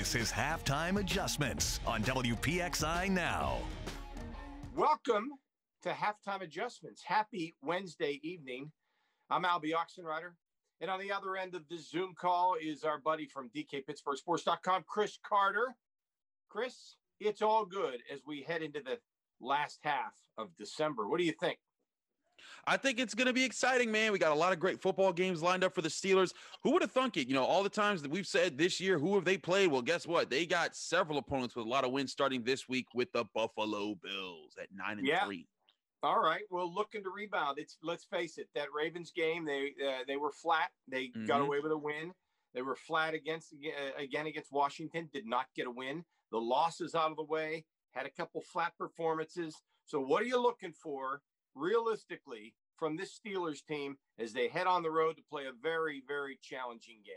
This is Halftime Adjustments on WPXI Now. Welcome to Halftime Adjustments. Happy Wednesday evening. I'm Albie Oxenrider. And on the other end of the Zoom call is our buddy from DKPittsburghSports.com, Chris Carter. Chris, it's all good as we head into the last half of December. What do you think? I think it's going to be exciting, man. We got a lot of great football games lined up for the Steelers. Who would have thunk it? You know, all the times that we've said this year, who have they played? Well, guess what? They got several opponents with a lot of wins starting this week with the Buffalo Bills at nine and yeah. three. All right. Well, looking to rebound. It's let's face it. That Ravens game, they uh, they were flat. They mm-hmm. got away with a win. They were flat against uh, again against Washington. Did not get a win. The losses out of the way. Had a couple flat performances. So, what are you looking for realistically from this Steelers team as they head on the road to play a very, very challenging game?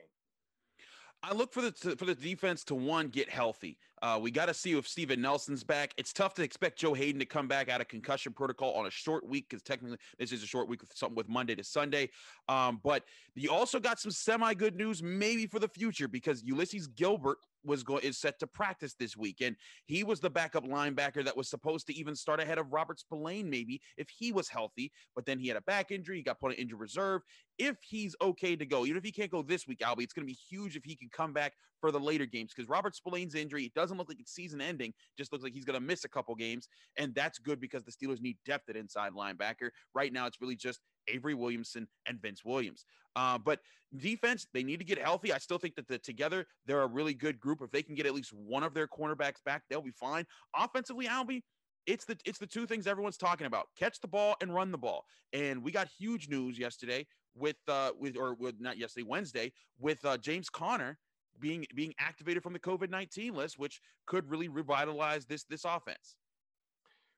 I look for the for the defense to one get healthy. Uh, we got to see if Steven Nelson's back. It's tough to expect Joe Haden to come back out of concussion protocol on a short week because technically this is a short week with something with Monday to Sunday. Um, but you also got some semi good news maybe for the future because Ulysees Gilbert was going is set to practice this week, and he was the backup linebacker that was supposed to even start ahead of Robert Spillane maybe if he was healthy. But then he had a back injury, he got put on injured reserve. If he's okay to go, even if he can't go this week, Albie, it's going to be huge if he can come back for the later games because Robert Spillane's injury doesn't look like it's season ending, just looks like he's going to miss a couple games, and that's good because the Steelers need depth at inside linebacker. Right now, it's really just Avery Williamson and Vince Williams. Uh, but defense, they need to get healthy. I still think that the, together they're a really good group. If they can get at least one of their cornerbacks back, they'll be fine. Offensively, Albie, it's the it's the two things everyone's talking about: catch the ball and run the ball. And we got huge news yesterday with uh with or with not yesterday Wednesday with uh, James Conner being being activated from the COVID nineteen list, which could really revitalize this this offense.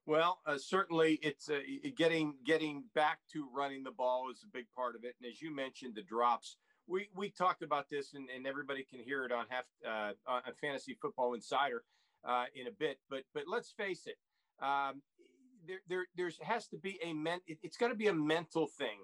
Well, uh, certainly, it's uh, getting getting back to running the ball is a big part of it. And as you mentioned, the drops. We we talked about this, and, and everybody can hear it on half uh, on Fantasy Football Insider uh, in a bit. But but let's face it, um, there there there's has to be a men. It, it's got to be a mental thing.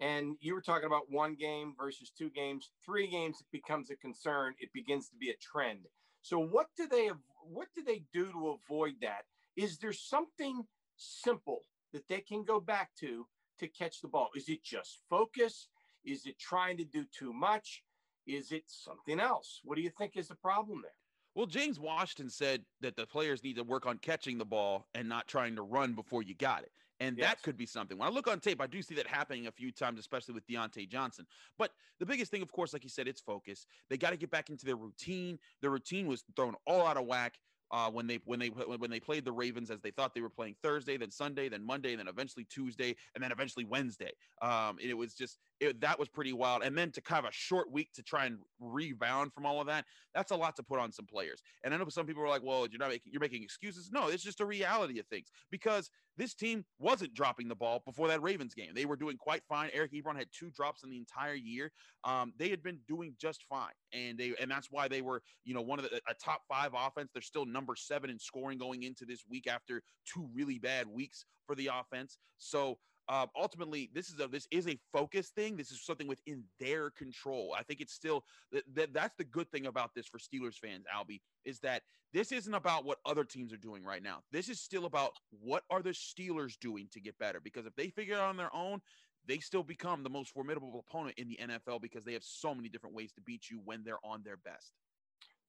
And you were talking about one game versus two games, three games. It becomes a concern. It begins to be a trend. So what do they what do they do to avoid that? Is there something simple that they can go back to to catch the ball? Is it just focus? Is it trying to do too much? Is it something else? What do you think is the problem there? Well, James Washington said that the players need to work on catching the ball and not trying to run before you got it. And yes. that could be something. When I look on tape, I do see that happening a few times, especially with Diontae Johnson. But the biggest thing, of course, like you said, it's focus. They got to get back into their routine. Their routine was thrown all out of whack uh, when they when they when they played the Ravens as they thought they were playing Thursday, then Sunday, then Monday, then eventually Tuesday, and then eventually Wednesday. Um, it was just it, that was pretty wild. And then to kind of a short week to try and rebound from all of that, that's a lot to put on some players. And I know some people are like, "Well, you're not making you're making excuses." No, it's just a reality of things because this team wasn't dropping the ball before that Ravens game. They were doing quite fine. Eric Ebron had two drops in the entire year. Um, they had been doing just fine, and they and that's why they were, you know, one of the a top five offense. They're still number seven in scoring going into this week after two really bad weeks for the offense. So uh, ultimately this is a this is a focus thing. This is something within their control. I think it's still that, that that's the good thing about this for steelers fans albie is that this isn't about what other teams are doing right now. This is still about what are the steelers doing to get better? Because if they figure it out on their own they still become the most formidable opponent in the nfl because they have so many different ways to beat you when they're on their best.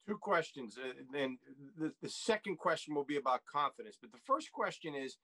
Two questions uh, and the, the second question will be about confidence but the first question is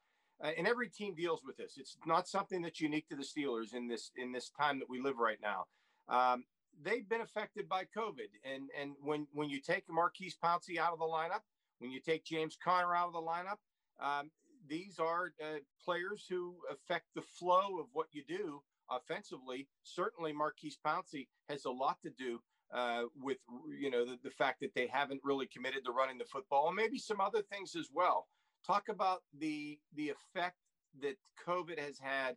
uh, and every team deals with this. It's not something that's unique to the Steelers in this in this time that we live right now. Um, they've been affected by COVID, and and when when you take Maurkice Pouncey out of the lineup, when you take James Conner out of the lineup, um, these are uh, players who affect the flow of what you do offensively. Certainly, Maurkice Pouncey has a lot to do uh, with you know the, the fact that they haven't really committed to running the football, and maybe some other things as well. Talk about the the effect that COVID has had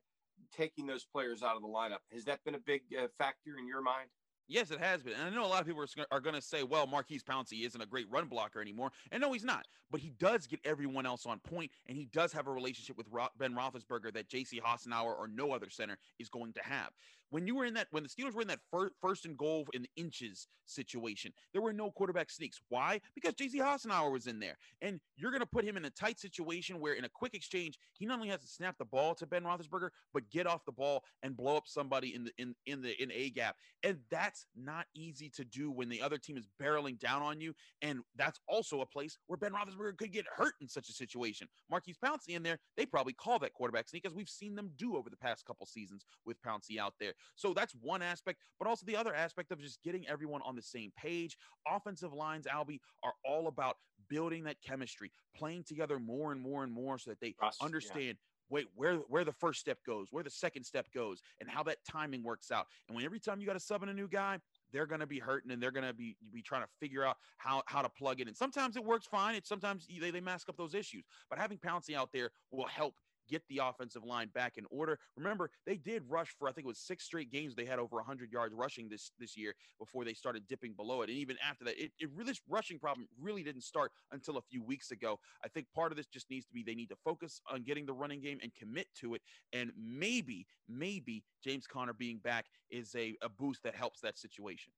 taking those players out of the lineup. Has that been a big uh, factor in your mind? Yes, it has been. And I know a lot of people are, are going to say, well, Maurkice Pouncey isn't a great run blocker anymore. And no, he's not. But he does get everyone else on point, and he does have a relationship with Ben Roethlisberger that J.C. Hassenauer or no other center is going to have. When you were in that when the Steelers were in that fir- first and goal in inches situation, there were no quarterback sneaks. Why? Because JC Hassenauer was in there, and you're going to put him in a tight situation where, in a quick exchange, he not only has to snap the ball to Ben Roethlisberger, but get off the ball and blow up somebody in the in in the in a gap, and that's not easy to do when the other team is barreling down on you, and that's also a place where Ben Roethlisberger could get hurt in such a situation. Maurkice Pouncey in there, they probably call that quarterback sneak, as we've seen them do over the past couple seasons with Pouncey out there. So that's one aspect, but also the other aspect of just getting everyone on the same page. Offensive lines, Albie, are all about building that chemistry, playing together more and more and more so that they Trust, understand. Yeah wait where where the first step goes where the second step goes and how that timing works out and when every time you got to sub in a new guy they're going to be hurting and they're going to be be trying to figure out how how to plug it in sometimes it works fine it's sometimes they, they mask up those issues but having pouncey out there will help get the offensive line back in order. Remember, they did rush for I think it was six straight games. They had over 100 yards rushing this this year before they started dipping below it. And even after that, it, it really this rushing problem really didn't start until a few weeks ago. I think part of this just needs to be they need to focus on getting the running game and commit to it. And maybe maybe James Conner being back is a, a boost that helps that situation.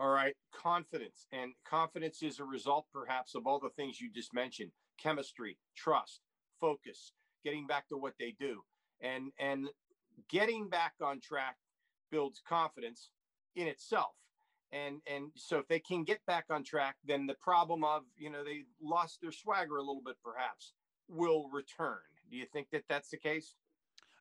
All right, confidence. And confidence is a result, perhaps, of all the things you just mentioned chemistry, trust, focus getting back to what they do. And and getting back on track builds confidence in itself. And and so if they can get back on track, then the problem of, you know, they lost their swagger a little bit perhaps will return. Do you think that that's the case?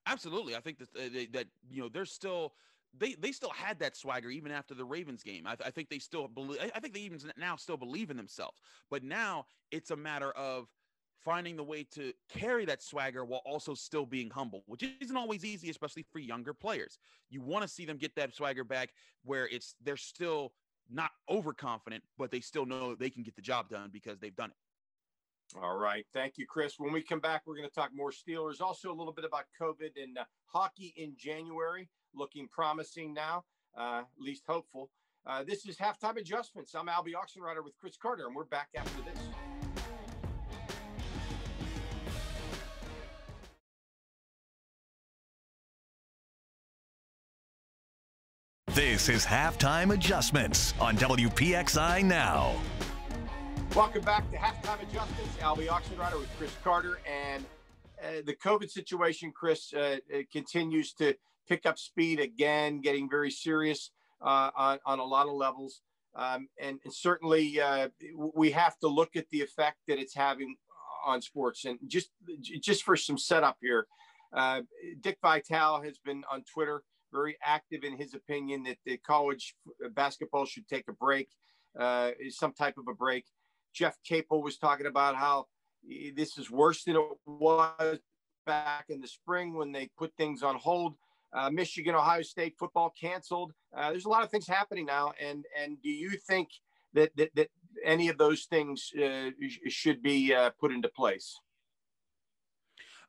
Absolutely. I think that uh, that you know, there's still they they still had that swagger even after the Ravens game. I, I think they still believe. I think they even now still believe in themselves. But now it's a matter of finding the way to carry that swagger while also still being humble, which isn't always easy, especially for younger players. You want to see them get that swagger back where it's they're still not overconfident, but they still know they can get the job done because they've done it. All right. Thank you, Chris. When we come back, we're going to talk more Steelers, also a little bit about COVID and uh, hockey in January, looking promising now, uh, at least hopeful. Uh, this is halftime adjustments. I'm Albie Oxenrider with Chris Carter, and we're back after this. This is Halftime Adjustments on WPXI Now. Welcome back to Halftime Adjustments. Albie Oxenrider with Chris Carter. And uh, the COVID situation, Chris, uh, continues to pick up speed again, getting very serious uh, on, on a lot of levels. Um, and, and, certainly uh, we have to look at the effect that it's having on sports. And just, just for some setup here, uh, Dick Vitale has been on Twitter – very active in his opinion that the college basketball should take a break, uh, some type of a break. Jeff Capel was talking about how this is worse than it was back in the spring when they put things on hold. Uh, Michigan, Ohio State football canceled. Uh, there's a lot of things happening now, and and do you think that that, that any of those things uh, should be uh, put into place?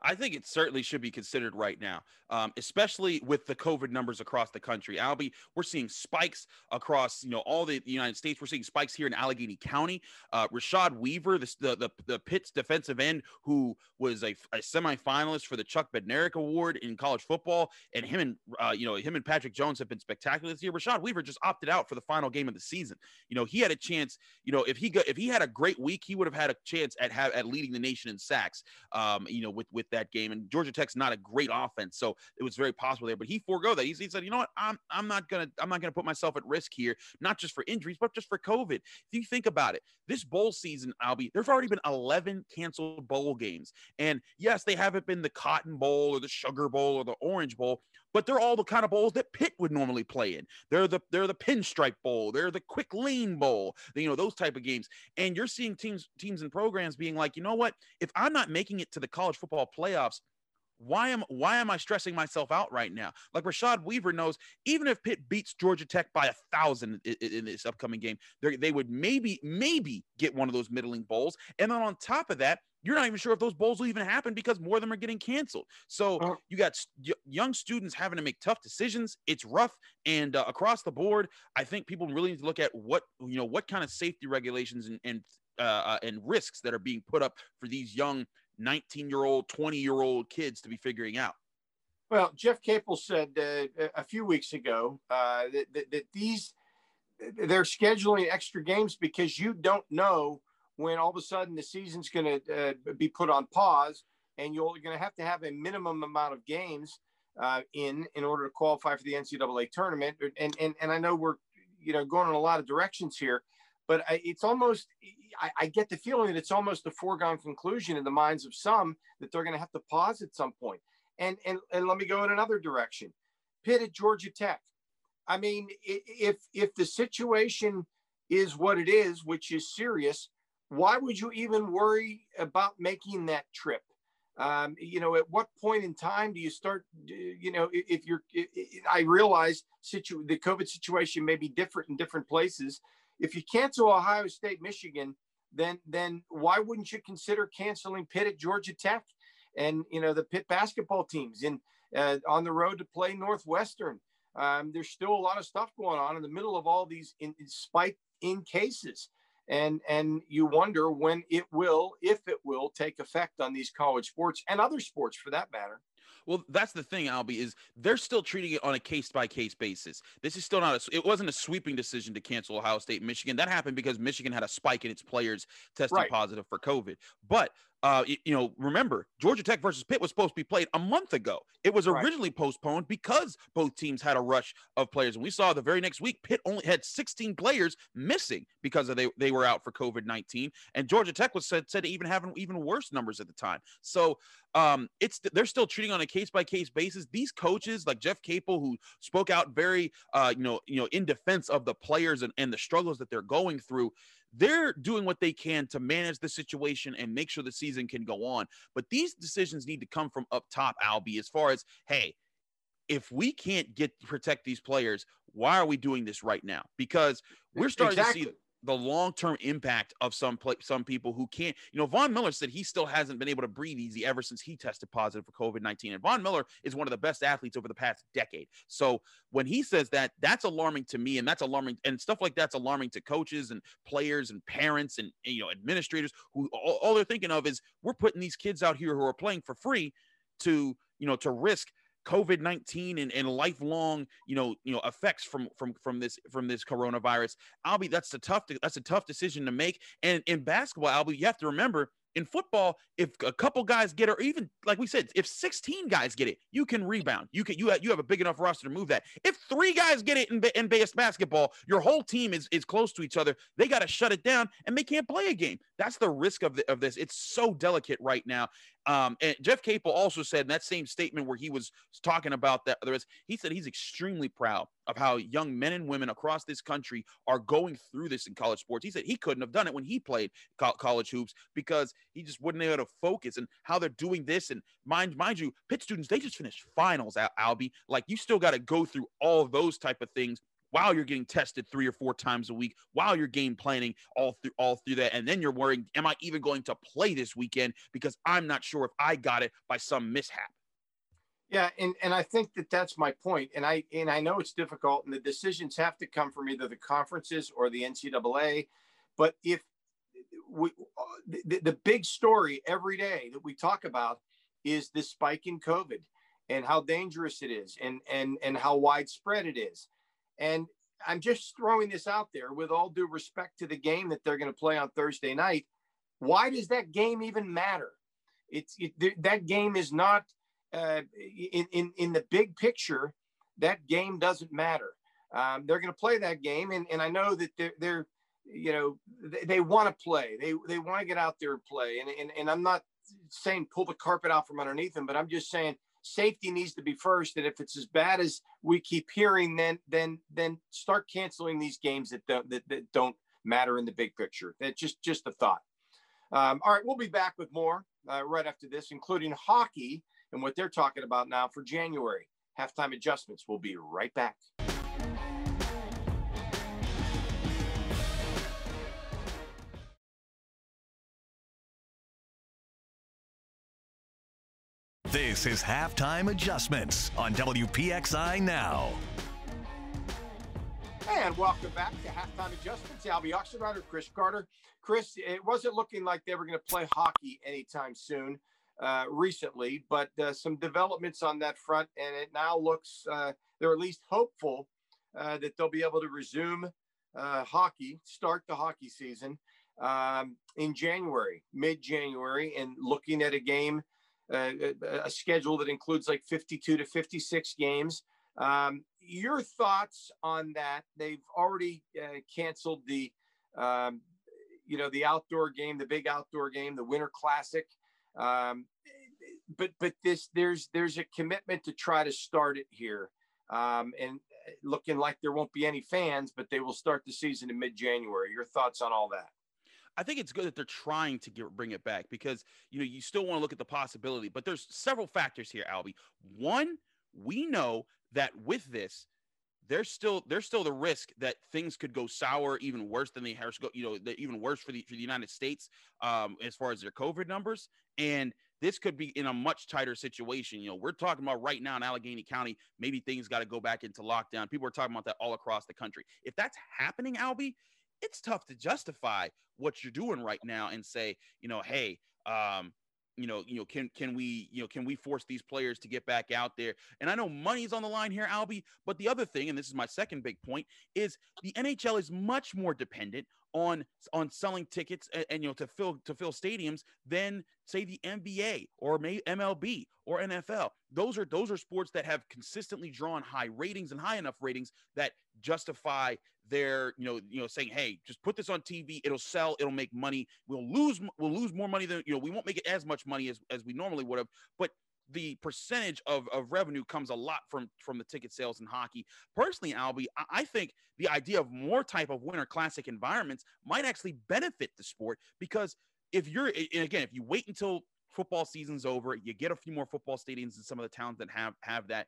I think it certainly should be considered right now, um, especially with the COVID numbers across the country. Albie, we're seeing spikes across you know all the, United States. We're seeing spikes here in Allegheny County. Uh, Rashad Weaver, the, the the the Pitt's defensive end, who was a, a semifinalist for the Chuck Bednarik Award in college football, and him and uh, you know him and Patrick Jones have been spectacular this year. Rashad Weaver just opted out for the final game of the season. You know he had a chance. You know if he got if he had a great week, he would have had a chance at have at leading the nation in sacks. Um, you know with with that game. And Georgia Tech's not a great offense, so it was very possible there. But he forego that. He, he said, you know what, I'm I'm not gonna I'm not gonna put myself at risk here, not just for injuries, but just for COVID. If you think about it, this bowl season, Albie, there's already been 11 canceled bowl games, and yes, they haven't been the Cotton Bowl or the Sugar Bowl or the Orange Bowl, but they're all the kind of bowls that Pitt would normally play in. They're the they're the Pinstripe Bowl, they're the Quick Lane Bowl, you know those type of games. And you're seeing teams teams and programs being like, you know what? If I'm not making it to the college football playoffs, why am why am I stressing myself out right now? Like Rashad Weaver knows, even if Pitt beats Georgia Tech by a thousand in, in, this upcoming game, they would maybe maybe get one of those middling bowls. And then on top of that, you're not even sure if those bowls will even happen because more of them are getting canceled. So uh, you got st- young students having to make tough decisions. It's rough, and uh, across the board, I think people really need to look at what you know what kind of safety regulations and and uh, uh and risks that are being put up for these young 19 year old, 20 year old kids to be figuring out. Well, Jeff Capel said uh, a few weeks ago uh, that, that, that these they're scheduling extra games because you don't know when all of a sudden the season's going to uh, be put on pause and you're going to have to have a minimum amount of games uh, in in order to qualify for the NCAA tournament. And and and I know we're you know going in a lot of directions here, but I, it's almost I, I, get the feeling that it's almost a foregone conclusion in the minds of some that they're going to have to pause at some point. And and and let me go in another direction. Pitt at Georgia Tech. I mean, if if the situation is what it is, which is serious, why would you even worry about making that trip? Um, you know, at what point in time do you start? You know, if you're, I realize situ- the COVID situation may be different in different places. If you cancel Ohio State, Michigan, then then why wouldn't you consider canceling Pitt at Georgia Tech, and you know the Pitt basketball teams in uh, on the road to play Northwestern? Um, there's still a lot of stuff going on in the middle of all these in, in spike in cases and and you wonder when it will if it will take effect on these college sports and other sports for that matter well, that's the thing, Albie, is they're still treating it on a case by case basis. This is still not a, it wasn't a sweeping decision to cancel Ohio State Michigan. That happened because Michigan had a spike in its players testing right. positive for COVID. But uh, you know, remember Georgia Tech versus Pitt was supposed to be played a month ago. It was originally right. postponed because both teams had a rush of players, and we saw the very next week Pitt only had 16 players missing because of they they were out for COVID 19, and Georgia Tech was said said to even having even worse numbers at the time. So um, it's they're still treating on a case by case basis. These coaches like Jeff Capel, who spoke out very uh, you know you know in defense of the players and, and the struggles that they're going through they're doing what they can to manage the situation and make sure the season can go on. But these decisions need to come from up top, Albie, as far as, hey, if we can't get protect these players, why are we doing this right now? Because we're starting exactly. to see the long-term impact of some play, some people who can't. You know, Von Miller said he still hasn't been able to breathe easy ever since he tested positive for COVID-19. And Von Miller is one of the best athletes over the past decade. So when he says that, that's alarming to me, and that's alarming, and stuff like that's alarming to coaches and players and parents and you know administrators who all, all they're thinking of is we're putting these kids out here who are playing for free to you know to risk COVID nineteen and, and lifelong you know you know effects from from from this from this coronavirus. Albie, that's a tough that's a tough decision to make. And in basketball, Albie, you have to remember in football, if a couple guys get it, or even like we said, if 16 guys get it, you can rebound. You can you have, you have a big enough roster to move that. If three guys get it in, in base basketball, your whole team is is close to each other. They got to shut it down, and they can't play a game. That's the risk of the, of this. It's so delicate right now. Um, and Jeff Capel also said in that same statement where he was talking about that, there was, he said he's extremely proud of how young men and women across this country are going through this in college sports. He said he couldn't have done it when he played co- college hoops because he just wouldn't be able to focus and how they're doing this. And mind, mind you, Pitt students, they just finished finals, Al- Albie. Like you still got to go through all those type of things while you're getting tested three or four times a week, while you're game planning all through all through that, and then you're worrying, am I even going to play this weekend because I'm not sure if I got it by some mishap. Yeah, and and I think that that's my point, and I and I know it's difficult, and the decisions have to come from either the conferences or the NCAA. But if we, the, the big story every day that we talk about is this spike in COVID and how dangerous it is, and and and how widespread it is, and I'm just throwing this out there with all due respect to the game that they're going to play on Thursday night. Why does that game even matter? It's it, that game is not uh, in, in, in the big picture, that game doesn't matter. Um, they're going to play that game, and, and I know that they're, they're you know, they, they want to play. They they want to get out there and play. And, and and I'm not saying pull the carpet out from underneath them, but I'm just saying safety needs to be first. And if it's as bad as we keep hearing, then then then start canceling these games that don't that, that don't matter in the big picture. That's just just a thought. Um, all right, we'll be back with more uh, right after this, including hockey and what they're talking about now for January. Halftime adjustments. We'll be right back. This is Halftime Adjustments on WPXI Now. And welcome back to Halftime Adjustments. Albie Oxenrider, Chris Carter. Chris, it wasn't looking like they were going to play hockey anytime soon. uh, recently, but uh, some developments on that front, and it now looks uh, they're at least hopeful uh, that they'll be able to resume uh, hockey, start the hockey season um, in January, mid January, and looking at a game, uh, a schedule that includes like 52 to 56 games. Um, your thoughts on that? They've already canceled the um, you know the outdoor game, the big outdoor game, the Winter Classic. Um, but but this there's there's a commitment to try to start it here, um, and uh, looking like there won't be any fans, but they will start the season in mid January. Your thoughts on all that? I think it's good that they're trying to get, bring it back because you know you still want to look at the possibility, but there's several factors here, Albie. One, we know that with this, there's still there's still the risk that things could go sour even worse than the have go you know even worse for the for the United States um, as far as their COVID numbers and this could be in a much tighter situation. You know, we're talking about right now in Allegheny County, maybe things got to go back into lockdown. People are talking about that all across the country. If that's happening, Albie, it's tough to justify what you're doing right now and say, you know, hey, um, you know, you know, can can we, you know, can we force these players to get back out there? And I know money's on the line here, Albie, but the other thing, and this is my second big point, is the NHL is much more dependent on on selling tickets and, and, you know to fill to fill stadiums than say the NBA or MLB or NFL. Those are those are sports that have consistently drawn high ratings and high enough ratings that justify their you know you know saying hey just put this on TV it'll sell. It'll make money. We'll lose we'll lose more money than you know we won't make it as much money as as we normally would have. But the percentage of, of revenue comes a lot from from the ticket sales in hockey. Personally, Albie, I think the idea of more type of winter classic environments might actually benefit the sport because if you're again, if you wait until football season's over, you get a few more football stadiums in some of the towns that have have that.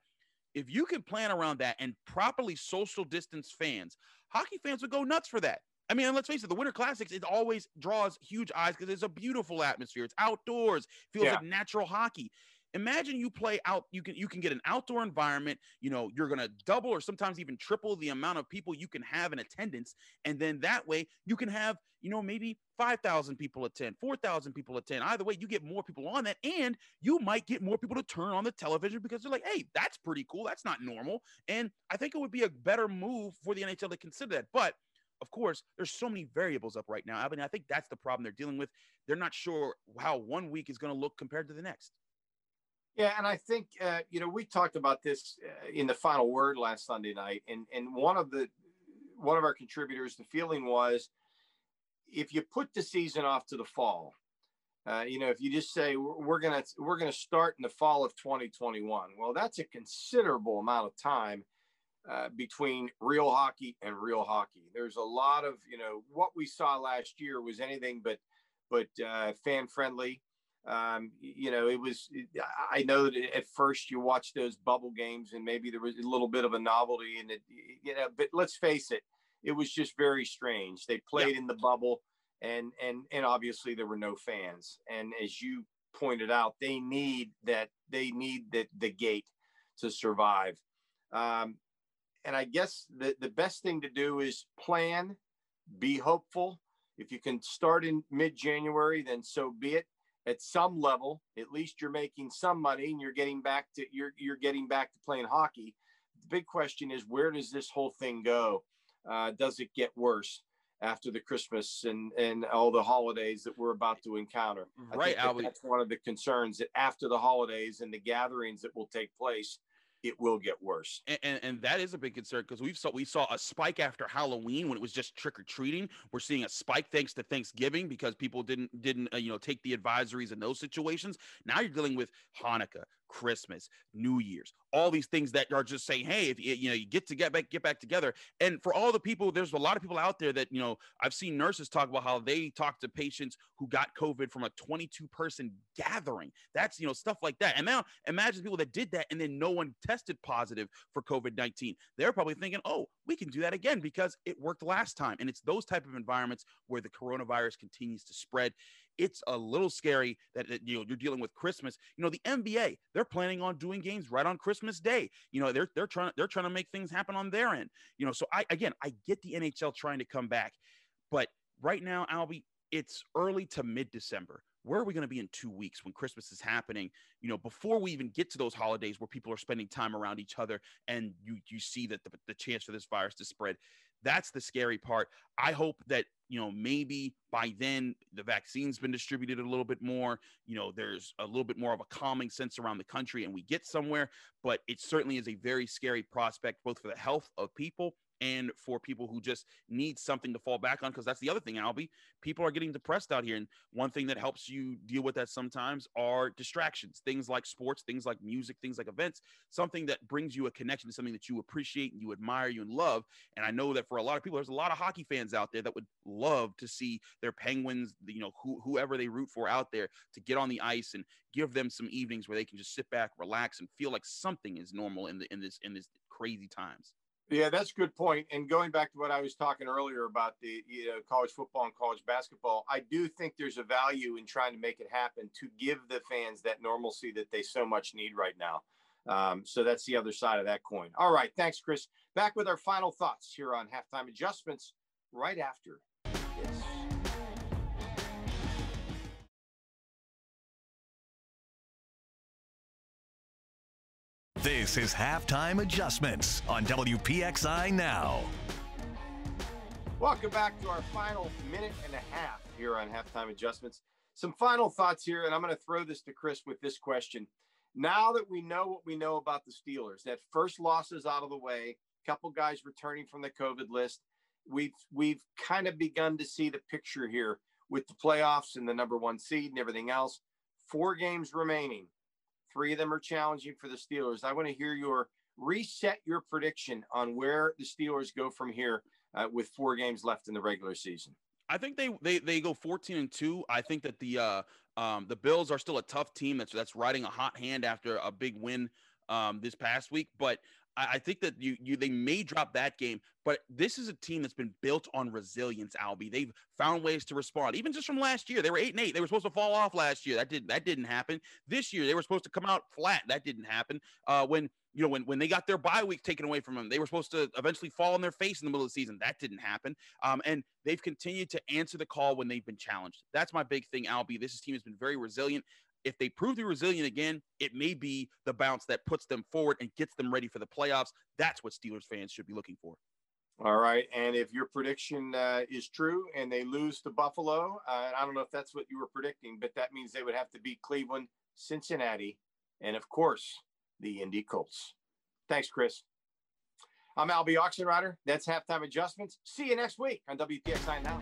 If you can plan around that and properly social distance fans, hockey fans would go nuts for that. I mean, let's face it, the Winter Classics, it always draws huge eyes because it's a beautiful atmosphere. It's outdoors, feels yeah. like natural hockey imagine you play out you can you can get an outdoor environment you know you're going to double or sometimes even triple the amount of people you can have in attendance and then that way you can have you know maybe 5000 people attend 4000 people attend either way you get more people on that and you might get more people to turn on the television because they're like hey that's pretty cool that's not normal and i think it would be a better move for the nhl to consider that but of course, there's so many variables up right now. I mean, I think that's the problem they're dealing with. They're not sure how one week is going to look compared to the next. Yeah, and I think uh, you know we talked about this uh, in the final word last Sunday night, and and one of the one of our contributors, the feeling was if you put the season off to the fall, uh, you know, if you just say we're gonna we're gonna start in the fall of 2021, well, that's a considerable amount of time uh, between real hockey and real hockey. There's a lot of you know what we saw last year was anything but but uh, fan friendly um, you know, it was, I know that at first you watch those bubble games and maybe there was a little bit of a novelty in it, you know, but let's face it, it was just very strange. They played yeah. in the bubble and, and, and obviously there were no fans. And as you pointed out, they need that, they need the, the gate to survive. Um, and I guess the, the best thing to do is plan, be hopeful. If you can start in mid January, then so be it at some level, at least you're making some money and you're getting back to you're you're getting back to playing hockey. The big question is where does this whole thing go? Uh, does it get worse after the Christmas and and all the holidays that we're about to encounter? Right, that that's one of the concerns that after the holidays and the gatherings that will take place, it will get worse. And, and, and that is a big concern because we saw we saw a spike after Halloween when it was just trick or treating. We're seeing a spike thanks to Thanksgiving because people didn't didn't uh, you know take the advisories in those situations. Now you're dealing with Hanukkah, Christmas, New Year's, all these things that are just saying, hey, if you, know you get to get back get back together. And for all the people, there's a lot of people out there that you know I've seen nurses talk about how they talk to patients who got COVID from a 22 person gathering. That's you know stuff like that. And now imagine people that did that and then no one tested positive for COVID 19. They're probably thinking, oh, we can do that again because it worked last time. And it's those type of environments where the coronavirus continues to spread it's a little scary that you know you're dealing with Christmas. You know, the NBA they're planning on doing games right on Christmas Day. You know, they're they're trying they're trying to make things happen on their end. You know, so I again I get the NHL trying to come back, but right now, Albie, it's early to mid December. where are we going to be in two weeks when Christmas is happening? You know, before we even get to those holidays where people are spending time around each other and you you see that the, the chance for this virus to spread. That's the scary part. I hope that, you know, maybe by then the vaccine's been distributed a little bit more. You know, there's a little bit more of a calming sense around the country and we get somewhere. But it certainly is a very scary prospect, both for the health of people and for people who just need something to fall back on because that's the other thing albie. People are getting depressed out here and one thing that helps you deal with that sometimes are distractions things like sports things like music things like events something that brings you a connection to something that you appreciate and you admire you and love. And i know that for a lot of people there's a lot of hockey fans out there that would love to see their penguins you know who, whoever they root for out there to get on the ice and give them some evenings where they can just sit back relax and feel like something is normal in the in this in this crazy times yeah, that's a good point. And going back to what I was talking earlier about the you know, college football and college basketball, I do think there's a value in trying to make it happen to give the fans that normalcy that they so much need right now. Um, so that's the other side of that coin. All right. Thanks, Chris. Back with our final thoughts here on halftime adjustments right after. This is Halftime Adjustments on WPXI Now. Welcome back to our final minute and a half here on Halftime Adjustments. Some final thoughts here, and I'm going to throw this to Chris with this question. Now that we know what we know about the Steelers, that first loss is out of the way, couple guys returning from the COVID list, we've we've kind of begun to see the picture here with the playoffs and the number one seed and everything else. Four games remaining. Three of them are challenging for the Steelers. I want to hear your reset your prediction on where the Steelers go from here uh, with four games left in the regular season. I think they they they go 14 and 2. I think that the uh um the Bills are still a tough team that's that's riding a hot hand after a big win um this past week, but I, think that you you they may drop that game, but this is a team that's been built on resilience. Albie, they've found ways to respond. Even just from last year, they were eight and eight. They were supposed to fall off last year. That did that didn't happen. This year, they were supposed to come out flat. That didn't happen. Uh, when you know when when they got their bye week taken away from them, they were supposed to eventually fall on their face in the middle of the season. That didn't happen. Um, and they've continued to answer the call when they've been challenged. That's my big thing, Albie. This team has been very resilient if they prove to be resilient again, it may be the bounce that puts them forward and gets them ready for the playoffs. That's what Steelers fans should be looking for. All right. And if your prediction uh, is true and they lose to Buffalo, uh, I don't know if that's what you were predicting, but that means they would have to beat Cleveland, Cincinnati, and of course, the Indy Colts. Thanks, Chris. I'm Albie Oxenrider. That's halftime adjustments. See you next week on WPXI Now.